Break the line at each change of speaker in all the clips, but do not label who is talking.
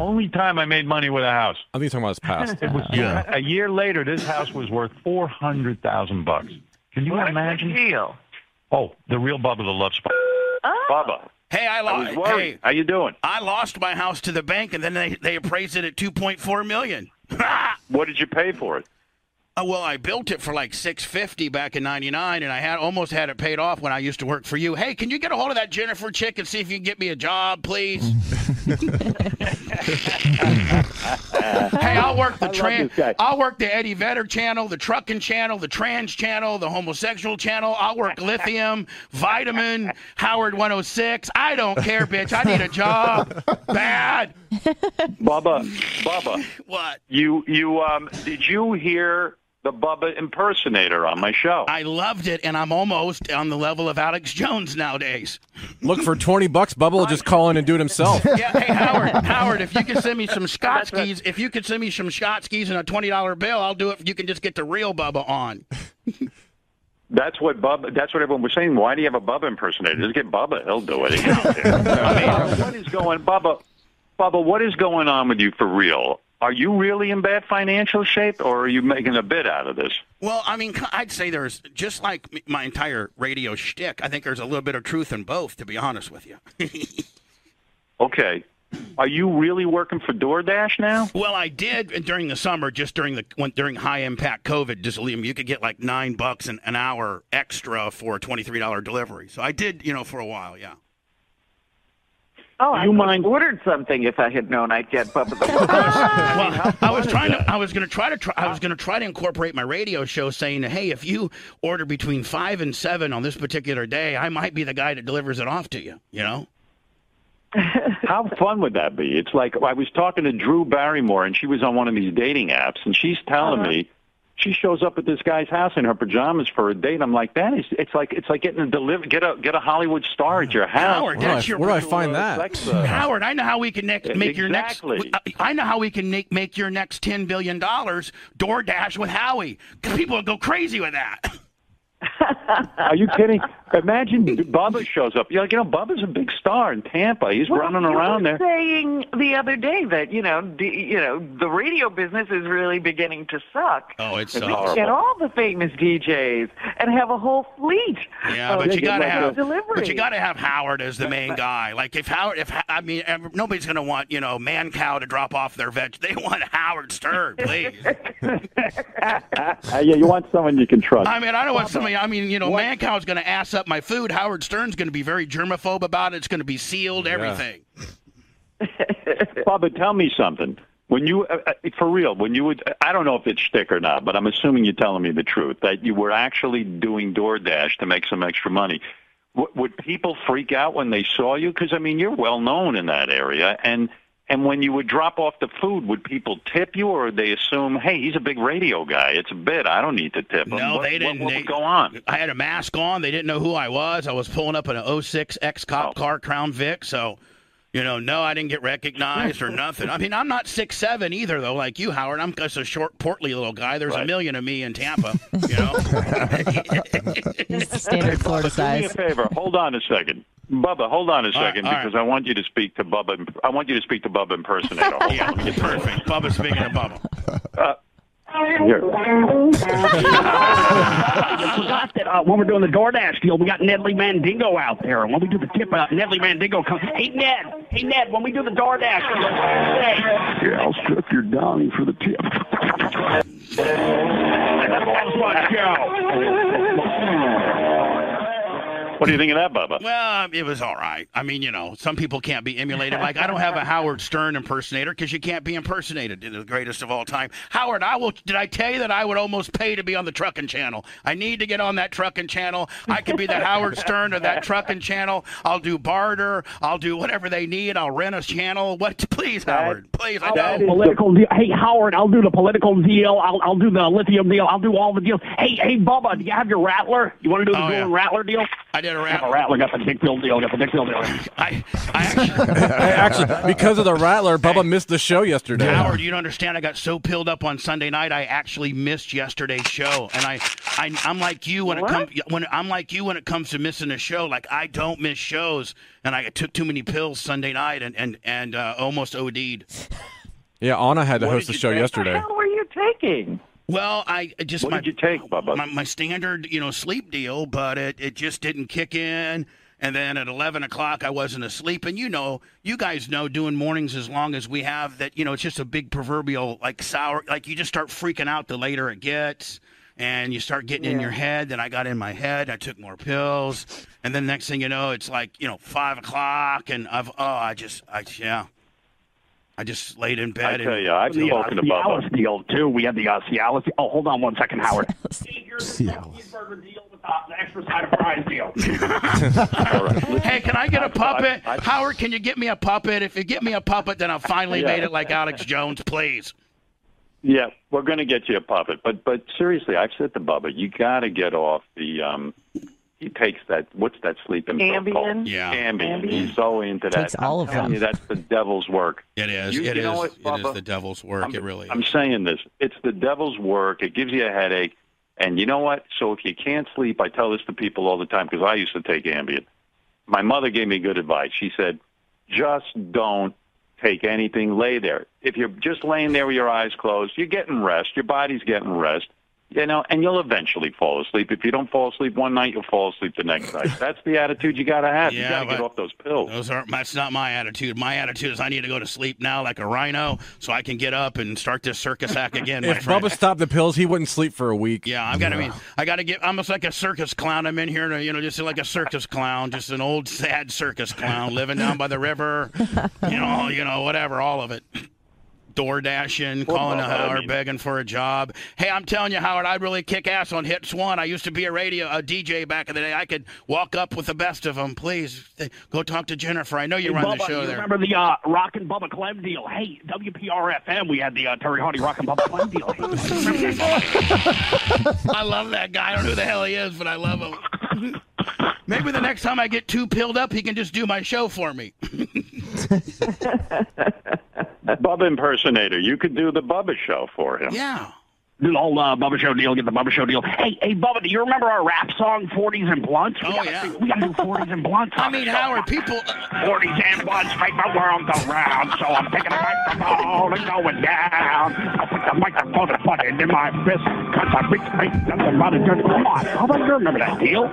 Only time I made money with a house.
I think you're talking about his past.
It was
Yeah.
a year later. This house was worth four hundred thousand bucks. Can you
What
imagine?
good deal.
Oh, the real Bubba the Love Sponge.
Oh.
Bubba,
Hey, I
I
lost.
worried.
Hey,
How you doing?
I lost my house to the bank, and then they they appraised it at two point four million.
What did you pay for it?
Uh, well, I built it for like six fifty back in '99, and I had almost had it paid off when I used to work for you. Hey, can you get a hold of that Jennifer chick and see if you can get me a job, please? hey, I'll work the trans. I'll work the Eddie Vedder channel, the trucking channel, the trans channel, the homosexual channel. I'll work lithium, vitamin, Howard 106. I don't care, bitch. I need a job. Bad.
Bubba, Bubba,
What?
you you um did you hear the Bubba impersonator on my show?
I loved it, and I'm almost on the level of Alex Jones nowadays.
Look for twenty bucks. Bubba will just call in and do it himself.
Yeah, hey Howard, Howard, if you could send me some Scott skis, if you could send me some Scott skis and a twenty dollar bill, I'll do it. If you can just get the real Bubba on.
That's what Bubba. That's what everyone was saying. Why do you have a Bubba impersonator? Just get Bubba. He'll do it. He. I mean, what is going, Bubba? Bubba, what is going on with you for real? Are you really in bad financial shape, or are you making a bit out of this?
Well, I mean, I'd say there's just like my entire radio shtick. I think there's a little bit of truth in both, to be honest with you.
Okay. Are you really working for DoorDash now?
well, I did during the summer, just during the when, during high impact COVID. Just you could get like nine bucks an, an hour extra for a twenty three dollar delivery. So I did, you know, for a while. Yeah.
Oh,
You
would
mind-
ordered something if I had known I'd get Bubba the
well, I was trying to. I was going to try to. Try, I was going to try to incorporate my radio show, saying, "Hey, if you order between five and seven on this particular day, I might be the guy that delivers it off to you." You know?
How fun would that be? It's like I was talking to Drew Barrymore, and she was on one of these dating apps, and she's telling uh-huh. me she shows up at this guy's house in her pajamas for a date. I'm like, that is, it's like it's like getting a deliver, get a get a Hollywood star at your house.
Howard,
Where do I,
your.
where do I find that?
Sex, uh,
Howard, I know how we can next, make your next.
Exactly.
I know how we can make, make your next ten billion dollars DoorDash with Howie. People will go crazy with that.
Are you kidding? Imagine Bubba shows up. You're like, you know, Bubba's a big star in Tampa. He's
Well,
running
you
around
were
there.
Saying the other day that you know, the, you know, the radio business is really beginning to suck.
Oh, it's
It's horrible.
Get all the famous DJs and have a whole fleet.
Yeah, but you gotta
like
have,
delivery.
but you gotta have Howard as the main guy. Like if Howard, if I mean, ev- nobody's gonna want you know Mancow to drop off their veg. They want Howard Stern, please.
Uh, yeah, you want someone you can trust.
I mean, I don't want somebody. I mean, you know, Mancow's gonna ass up my food. Howard Stern's gonna be very germaphobe about it. It's gonna be sealed, everything.
Bubba, tell me something. When you, uh, uh, for real, when you would, I don't know if it's shtick or not, but I'm assuming you're telling me the truth that you were actually doing DoorDash to make some extra money. W- would people freak out when they saw you? Because I mean, you're well known in that area, and and when you would drop off the food, would people tip you, or would they assume, hey, he's a big radio guy, it's a bit, I don't need to tip him?
No,
what,
they didn't.
What, what
they,
would go on?
I had a mask on. They didn't know who I was. I was pulling up in an 06 X cop
Oh.
car, Crown Vic. So, you know, no, I didn't get recognized or nothing. I mean, I'm not six seven either, though, like you, Howard. I'm just a short, portly little guy. There's a million of me in Tampa. You know.
Just the standard Florida
Do me a favor. Hold on a second. Bubba, hold on a second
all right.
because I want you to speak to Bubba. I want you to speak to Bubba impersonator. Hold
yeah,
on, let
perfect. Bubba's speaking of Bubba.
Uh, Here.
forgot that uh, when we're doing the DoorDash deal, we got Nedley Mandingo out there. And when we do the tip, uh, Nedley Mandingo comes, hey, Ned, hey, Ned, when we do the DoorDash deal, hey.
Yeah, I'll strip your downy for the tip.
Bubba Show.
What do you think of that, Bubba?
Well, it was all right. I mean, you know, some people can't be emulated. Like I don't have a Howard Stern impersonator because you can't be impersonated. The greatest of all time, Howard. I will. Did I tell you that I would almost pay to be on the trucking channel? I need to get on that trucking channel. I could be the Howard Stern of that trucking channel. I'll do barter. I'll do whatever they need. I'll rent a channel. What? Please, Howard. Please. I
I'll
know.
do political deal. Hey Howard, I'll do the political deal. I'll I'll do the lithium deal. I'll do all the deals. Hey hey Bubba, do you have your rattler? You want to do the
Oh, yeah.
and rattler deal?
I did a
Got
rap.
the rattler. Got the Dickfield deal. Got the Dickfield deal.
I, I actually.
Hey, actually, because of the Rattler, Bubba missed the show yesterday.
Howard, you don't understand. I got so pilled up on Sunday night, I actually missed yesterday's show, and I, I I'm like you when it comes when I'm like you when it comes to missing a show. Like I don't miss shows, and I took too many pills Sunday night and and and uh, almost OD'd.
Yeah, Anna had to
What
host the show yesterday.
What the hell were you taking?
Well, I I just
What
my
did you take, Bubba?
my, my standard you know sleep deal, but it it just didn't kick in. And then at 11 o'clock, I wasn't asleep. And you know, you guys know doing mornings as long as we have that, you know, it's just a big proverbial like sour, like you just start freaking out the later it gets. And you start getting in your head. Then I got in my head. I took more pills. And then next thing you know, it's like, you know, five o'clock. And I've, oh, I just, I, yeah. I just laid in bed.
I
bed.
tell
and,
you, I've
The
spoken to Bubba.
Cialis deal too. We had the uh, Cialis. Oh, hold on one second, Howard. Here's the cheeseburger deal with the extra side of fries deal.
All right. Listen,
Hey, can I get a puppet?
I- I-
Howard, can you get me a puppet? If you get me a puppet, then I finally
Yeah.
made it like Alex Jones, please.
Yeah, we're going to get you a puppet, but but seriously, I've said to Bubba, you got to get off the. um He takes that. What's that sleeping pill
Ambien?
called?
Yeah.
Ambien.
Ambien.
He's so into that.
Takes all
I'm
of
telling
them.
You, that's the devil's work.
It is.
You,
it,
you
is,
what,
it is the devil's work.
I'm,
it really
I'm saying this. It's the devil's work. It gives you a headache. And you know what? So if you can't sleep, I tell this to people all the time because I used to take Ambien. My mother gave me good advice. She said, just don't take anything. Lay there. If you're just laying there with your eyes closed, you're getting rest. Your body's getting rest. You know, and you'll eventually fall asleep. If you don't fall asleep one night, you'll fall asleep the next night. That's the attitude you got to have. you
Yeah,
got to get off those pills.
Those aren't. that's not my attitude. My attitude is I need to go to sleep now like a rhino so I can get up and start this circus act again,
If
friend.
Bubba stopped the pills, he wouldn't sleep for a week.
yeah, I've got to be. I got to get almost like a circus clown. I'm in here to you know just like a circus clown, just an old sad circus clown living down by the river. You know, you know whatever, all of it. Door dashing, calling to
Bubba, I mean-
begging for a job. Hey, I'm telling you, Howard, I'd really kick ass on Hits One. I used to be a radio a DJ back in the day. I could walk up with the best of them. Please th- go talk to Jennifer. I know you
Hey,
run
Bubba,
the show
you
there.
remember the uh, Rock and Bubba Clem deal? Hey, WPRFM, we had the uh, Terry Hardy Rock and Bubba Clem deal.
I love that guy. I don't know who the hell he is, but I love him. Maybe the next time I get too pilled up, he can just do my show for me.
Bubba impersonator. You could do the Bubba show for him.
Yeah.
do the whole uh, Bubba Show deal, get the Bubba Show deal. Hey, hey, Bubba, do you remember our rap song, 40s and Blunts? We
Oh,
gotta,
yeah.
We got to do 40s and Blunts.
I
on the
mean,
show.
Howard, people.
40s and Blunts make the world go round, so I'm taking a microphone and going down. I put the microphone and put it in my fist, cause I reach make nothing but a. Come on, how about you remember that deal?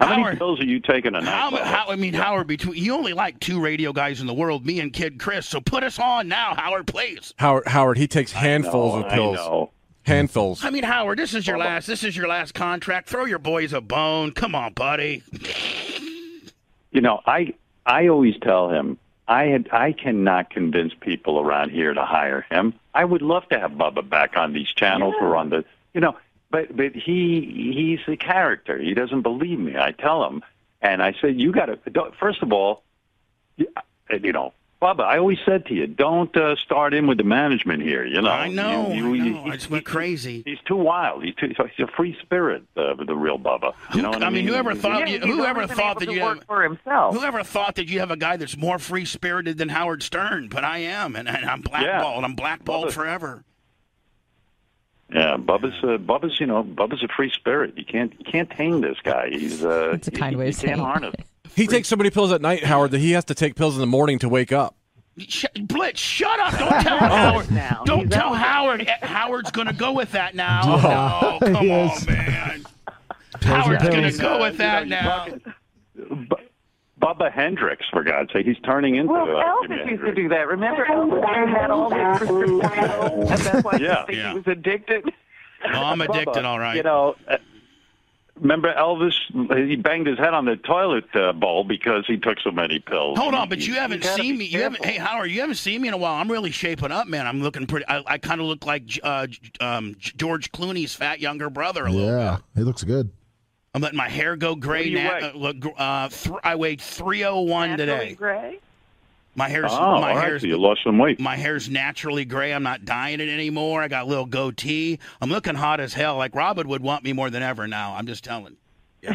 How many
Howard.
pills are you taking a night?
How,
Bubba?
how, I mean, Howard, between you only like two radio guys in the world, me and Kid Chris. So put us on now, Howard, please.
Howard, Howard, he takes handfuls
No,
of
I
pills.
know.
Handfuls.
I mean, Howard, this is your last. This is your last contract. Throw your boys a bone. Come on, buddy.
You know, I I always tell him I had I cannot convince people around here to hire him. I would love to have Bubba back on these channels or on the you know, but but he he's a character. He doesn't believe me. I tell him, and I said, you got to first of all, you you know. Bubba, I always said to you, don't uh, start in with the management here. You know,
I know.
You-
I know.
he-
I just went crazy.
He's too wild. He's too. He's a free spirit. Uh, the real Bubba. You know what I,
I mean, whoever thought
Yeah,
you, whoever thought that you
work
have,
for himself.
Whoever thought that you have a guy that's more free spirited than Howard Stern? But I am, and, and I'm blackballed. I'm blackballed
Bubba-
forever.
Yeah, Bubba's uh, Bubba's you know Bubba's a free spirit. You can't you can't tame this guy. He's uh,
That's a kind
you,
way
you
of saying
can't
it.
harness.
He takes so many pills at night, Howard, that he has to take pills in the morning to wake up.
Sh- Blitz, shut up! Don't tell Howard.
now.
Don't
He's
tell
out.
Howard. Eh, Howard's gonna go with that now. No, come
Yes.
on, man.
Pills
Howard's
and
gonna go with that
You know,
now.
you're talking- Bu- Bubba Hendricks, for God's sake. He's turning into
Well,
uh,
Elvis
Jimi
used to
Hendrix.
do that. Remember, Elvis had all these prescription pills, and that's why
Yeah.
you think
Yeah.
he was addicted.
Oh, I'm addicted,
Bubba,
all right.
You know, uh, remember Elvis? He banged his head on the toilet uh, bowl because he took so many pills.
Hold on, but you haven't
gotta
seen
be
me. You haven't. Hey. Howard, you haven't seen me in a while. I'm really shaping up, man. I'm looking pretty. I, I kind of look like uh, um, George Clooney's fat younger brother a little
Yeah,
bit.
he looks good.
I'm letting my hair go gray.
What do you
na-
weigh?
uh, look, gr- uh, th- I weighed 301
Naturally
today.
gray.
My hair's
Oh,
my
all right.
hair's
So you lost some weight.
my hair's naturally gray. I'm not dyeing it anymore. I got a little goatee. I'm looking hot as hell. Like Robin would want me more than ever now. I'm just telling.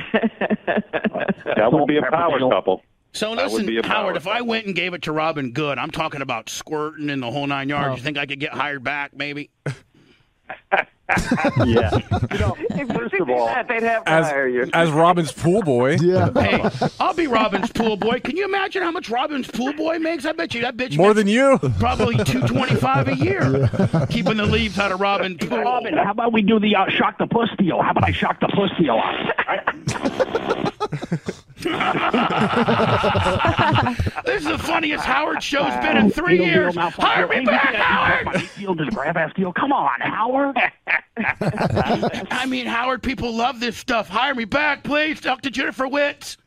That would be a power couple.
So
That would
listen,
be a
Howard,
power
if I went and gave it to Robin Good, I'm talking about squirting in the whole nine yards. You think I could get hired back, maybe?
Yeah.
If
First of all,
that, they'd have to
As
hire you.
as Robin's pool boy.
Yeah.
Hey, I'll be Robin's pool boy. Can you imagine how much Robin's pool boy makes? I bet you that bitch
More than you.
probably two twenty five a year, keeping the leaves out of Robin's pool.
Robin, how about we do the uh, shock the puss deal? How about I shock the puss deal?
This is the funniest Howard show's been in three
Deal, deal,
years.
mouth,
Hire me
deal.
back, Howard.
money Deal to the grab ass deal. Come on, Howard.
I mean, Howard, people love this stuff. Hire me back, please. Talk to Jennifer Witz.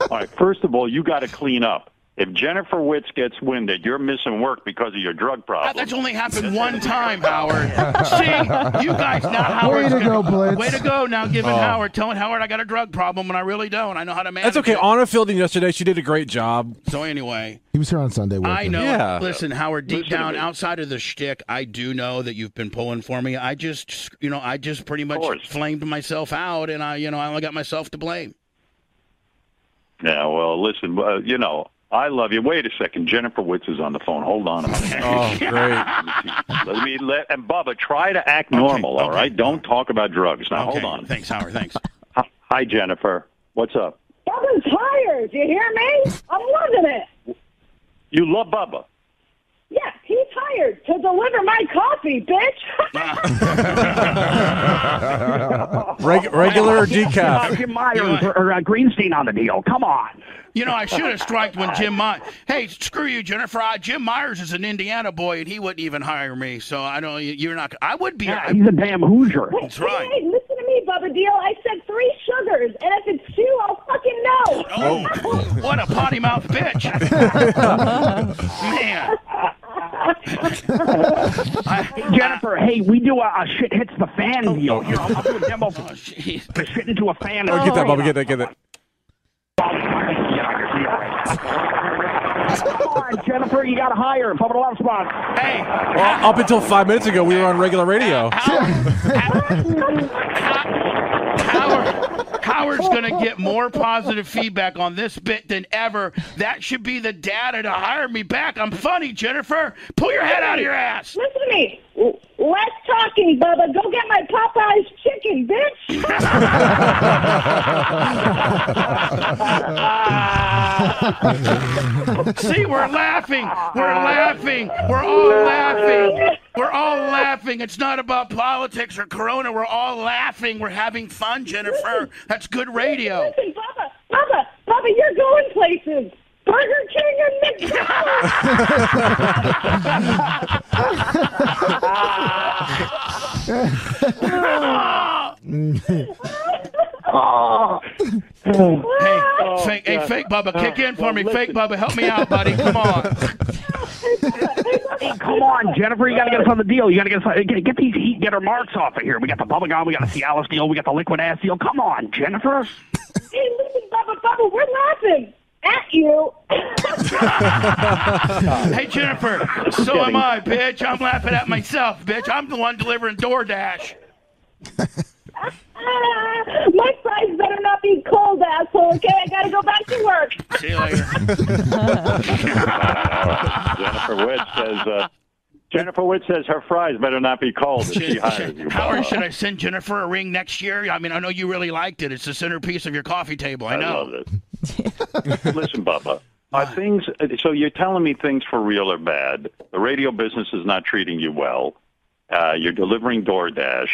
All right. First of all, you got to clean up. If Jennifer Witz gets winded, you're missing work because of your drug
That-
problem.
That's only happened one time, Howard. See, you guys now, Howard.
Way to go, Blitz.
Way to go now, giving Howard, telling Howard I got a drug problem when I really don't. I know how to manage
That's okay.
it.
Anna filled in yesterday. She did a great job.
So anyway,
He was here on Sunday. Working.
I know.
Yeah.
Listen, Howard, deep
Listen
down, outside of the shtick, I do know that you've been pulling for me. I just, you know, I just pretty much flamed myself out, and I, you know, I only got myself to blame.
Yeah, well, listen, uh, you know, I love you. Wait a second. Jennifer Witz is on the phone. Hold on a minute.
Oh, great.
let me let and Bubba try to act normal. All
okay.
right, don't talk about drugs. Now
Okay.
hold on.
Thanks, Howard. Thanks.
Hi- Hi, Jennifer. What's up?
Bubba's hired. You hear me? I'm loving it.
You love Bubba.
Yeah, he's hired to deliver my coffee, bitch.
Reg- regular or
Uh,
decaf?
Jim Myers or, or uh, Greenstein on the deal. Come on.
You know, I should have striked when Jim My- Hey, screw you, Jennifer. I, Jim Myers is an Indiana boy, and he wouldn't even hire me. So I don't. You're not. I would be.
Yeah, he's a damn Hoosier.
that's right.
Hey, listen to me, Bubba Deal. I said three sugars, and if it's two, I'll fucking know.
Oh, what a potty mouth bitch! Man,
Jennifer, hey, we do a, a shit hits the fan oh, deal. Here, I'll, I'll do a demo
oh,
shit into a fan.
Oh, get that, Bubba. Get that. Get that.
Come on, Jennifer, you got to hire him. Put a lot of spots.
Hey,
Well, up until five minutes ago, we were on regular radio.
Howard, Howard's going to get more positive feedback on this bit than ever. That should be the data to hire me back. I'm funny, Jennifer. Pull your head out of your ass.
Listen to me. L- Less talking, Bubba. Go get my Popeyes chicken, bitch.
Uh, See, we're laughing. We're laughing. We're all laughing. We're all laughing. It's not about politics or Corona. We're all laughing. We're having fun, Jennifer. That's good radio.
Listen, Bubba, Bubba, Bubba, you're going places. Burger King and McDonald's.
Hey, fake, hey, fake Bubba, kick in for me. Fake Bubba, help me out, buddy. Come on.
Hey, come on, Jennifer, you got to get us on the deal. You got to get us get, get these heat getter marks off of here. We got the bubble gum, we got the Cialis deal, we got the liquid ass deal. Come on, Jennifer.
hey, listen, Bubba, Bubba, we're laughing at you.
Hey, Jennifer, so am I, bitch. I'm laughing at myself, bitch. I'm the one delivering DoorDash.
My fries better not be cold, asshole. Okay, I gotta go back to work.
See you later.
Jennifer Witz says. Uh, Jennifer Witz says her fries better not be cold if she hires you.
Howard, should I send Jennifer a ring next year? I mean, I know you really liked it. It's the centerpiece of your coffee table. I
I
know.
love it. Listen, Bubba. Are things so? You're telling me things for real or bad? The radio business is not treating you well. Uh, you're delivering DoorDash.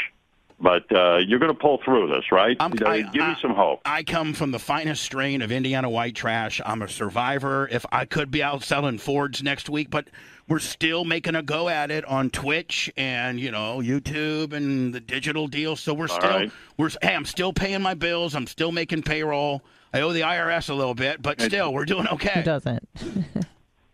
But uh, you're going to pull through this, right?
I'm-
Uh,
I-
Give
I-
me some hope.
I come from the finest strain of Indiana white trash. I'm a survivor. If I could be out selling Fords next week, but we're still making a go at it on Twitch and you know YouTube and the digital deal. So we're still
right.
we're hey, I'm still paying my bills. I'm still making payroll. I owe the IRS a little bit, but still we're doing
Who
okay.
doesn't?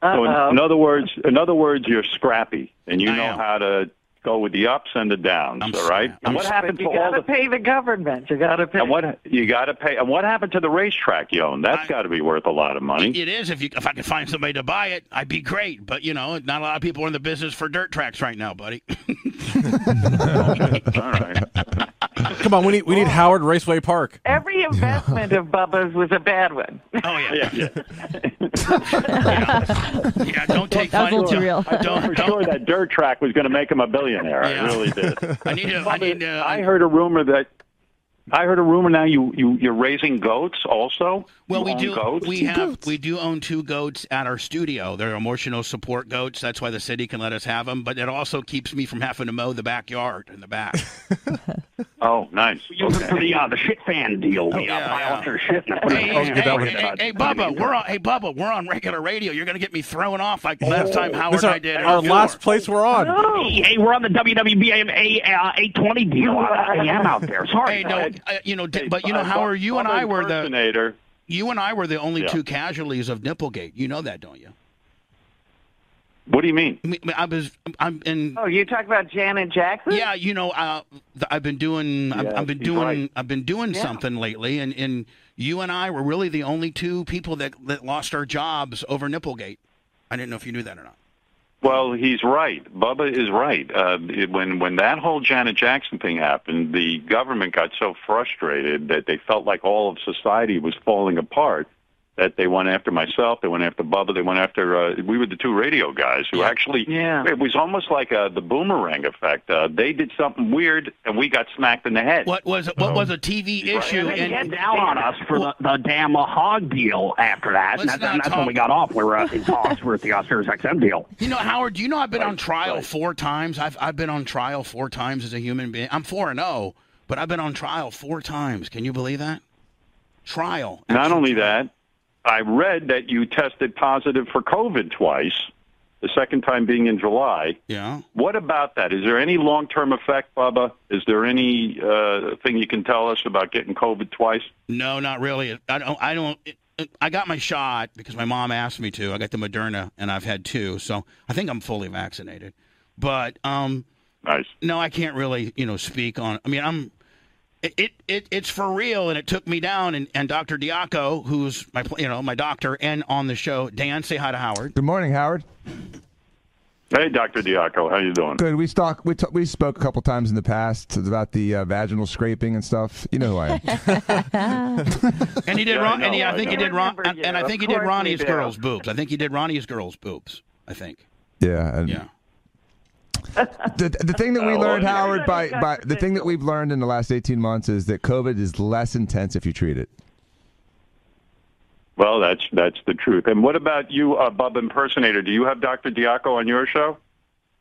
So in, in other words, in other words, you're scrappy, and you
I
know
am.
how to go with the ups and the downs.
I'm
all right. And what
scra-
happened
But
to
you
all
got to
the?
pay the government. You got to pay.
And what you got to pay? And what happened to the racetrack you own? That's
I-
got to be worth a lot of money.
It is if you if I could find somebody to buy it, I'd be great. But you know, not a lot of people are in the business for dirt tracks right now, buddy.
all right.
Come on, we need we need Howard Raceway Park.
Every investment of Bubba's was a bad one.
Oh yeah,
Yeah.
yeah. Don't take
That was a
money.
little too real.
I thought for sure that dirt track was going to make him a billionaire.
Yeah.
I really did.
I need to. I need to.
I heard a rumor that I heard a rumor now you you you're raising goats also.
Well,
You
we do.
Goats?
We have. We do own two goats at our studio. They're emotional support goats. That's why the city can let us have them. But it also keeps me from having to mow the backyard in the back.
Oh, nice.
We use it for the uh, the shit fan deal. We
yeah, yeah.
shit and put it
hey, hey, hey, hey, hey, hey, Bubba, we're on. Hey, Bubba, we're on regular radio. You're gonna get me thrown off like last time Howard
This
and
our,
I did.
our last
Fillmore.
place we're on.
Hey, hey, we're on the WWBA uh, 820 deal. I am out there. Sorry.
Hey, no, uh, you know, d- but you know, Howard, you and I were the you and I were the only
Yeah.
two casualties of Nipplegate. You know that, don't you?
What do you mean?
I, mean, I was, I'm in.
Oh, you talk about Janet Jackson?
Yeah, you know, uh, I've been doing, I've,
Yeah,
I've been doing,
right.
I've been doing
Yeah.
something lately, and, and you and I were really the only two people that, that lost our jobs over Nipplegate. I didn't know if you knew that or not.
Well, he's right. Bubba is right. Uh, it- when when that whole Janet Jackson thing happened, the government got so frustrated that they felt like all of society was falling apart. That they went after myself, they went after Bubba, they went after. Uh, we were the two radio guys who actually.
Yeah.
It was almost like uh, the boomerang effect. Uh, they did something weird, and we got smacked in the head.
What was what was a TV issue?
They
And
get down on us for the, the damn hog deal after that. And
Let's
that's, and that's
talk-
when we got off. We were uh, in talks with the Sirius XM deal.
you know, Howard, do you know I've been on trial
right.
four times? I've I've been on trial four times as a human being. I'm four and zero, but I've been on trial four times. Can you believe that? Trial.
Not only
trial.
that, I read that you tested positive for COVID twice. The second time being in July.
Yeah.
What about that? Is there any long-term effect, Bubba? Is there any uh, thing you can tell us about getting COVID twice?
No, not really. I don't. I don't. It, it- I got my shot because my mom asked me to. I got the Moderna, and I've had two, so I think I'm fully vaccinated. But um,
Nice.
no, I can't really, you know, speak on. I mean, I'm. It, it, it it's for real, and it took me down. And, and Dr. Diaco, who's my you know my doctor, and on the show, Dan, say hi to Howard.
Good morning, Howard.
Hey, Dr. Diaco, how you doing?
Good. We talk. We t- we spoke a couple times in the past about the uh, vaginal scraping and stuff. You know who I am.
And he did
Yeah, I
Ron, and he,
know,
I
I
think he did Ron, and, and I think he did Ronnie's
do.
girls' boobs. I think he did Ronnie's girls' boobs. I think.
yeah. And
Yeah.
The, the thing that we
Oh,
learned. Howard, by, by the thing that we've learned in the last 18 months is that COVID is less intense if you treat it.
Well, that's that's the truth. And what about you, uh, Bub impersonator? Do you have Dr. Diaco on your show?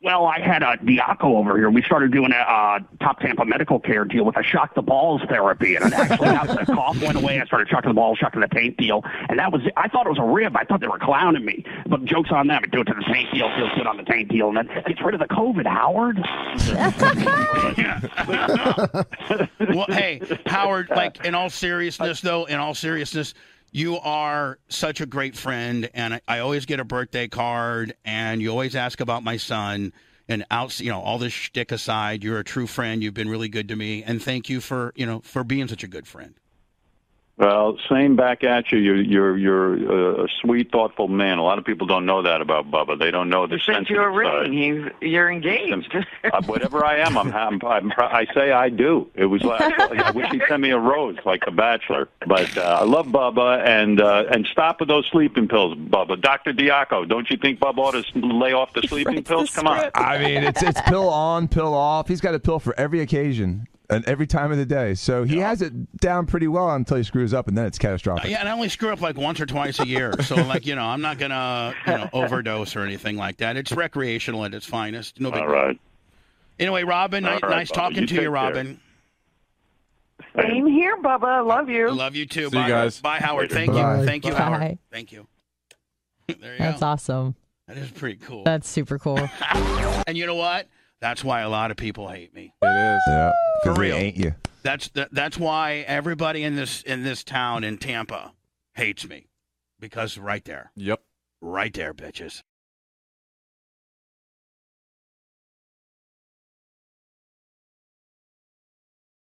Well, I had a Diaco over here. We started doing a uh, Top Tampa medical care deal with a shock the balls therapy, and it actually got the cough went away. I started shocking the balls, shocking the taint deal, and that was. I thought it was a rib. I thought they were clowning me, but jokes on them. I do it to the taint deal, feels good on the taint deal, and then gets rid of the COVID. Howard.
well, hey, Howard, like in all seriousness, though, in all seriousness, you are such a great friend, and I, I always get a birthday card, and you always ask about my son. And out, you know, all this shtick aside, you're a true friend. You've been really good to me, and thank you for, you know, for being such a good friend.
Well, same back at you. You're you're you're uh, a sweet, thoughtful man. A lot of people don't know that about Bubba. They don't know the
He sent you a ring. He's you're engaged.
Uh, whatever I am, I'm, I'm, I'm pr- I say I do. It was like I wish he'd send me a rose like The Bachelor. But uh, I love Bubba and uh, and stop with those sleeping pills, Bubba. Doctor Diaco, don't you think Bubba ought to lay off the sleeping pills? Come on.
I mean, it's it's pill on, pill off. He's got a pill for every occasion and every time of the day. So he has it down pretty well until he screws up, and then it's catastrophic.
Yeah, and I only screw up like once or twice a year. So, like, you know, I'm not gonna, you know, overdose or anything like that. It's recreational at its finest. No big
All
deal. Anyway, Robin,
All
nice,
right,
nice
Bubba.
talking
You
to
take
you,
care.
Robin.
Same here, Bubba. I love you.
Love you too.
See you
Bye,
guys.
Bye, Howard. Thank
Bye.
you. Thank you,
Bye.
Howard. Thank you. there you
That's
go.
awesome.
That is pretty cool.
That's super cool.
and you know what? That's why a lot of people hate me.
It is.
Yeah,
For
because they
real.
ain't you.
That's that, that's why everybody in this in this town in Tampa hates me because right there,
Yep.
right there, bitches.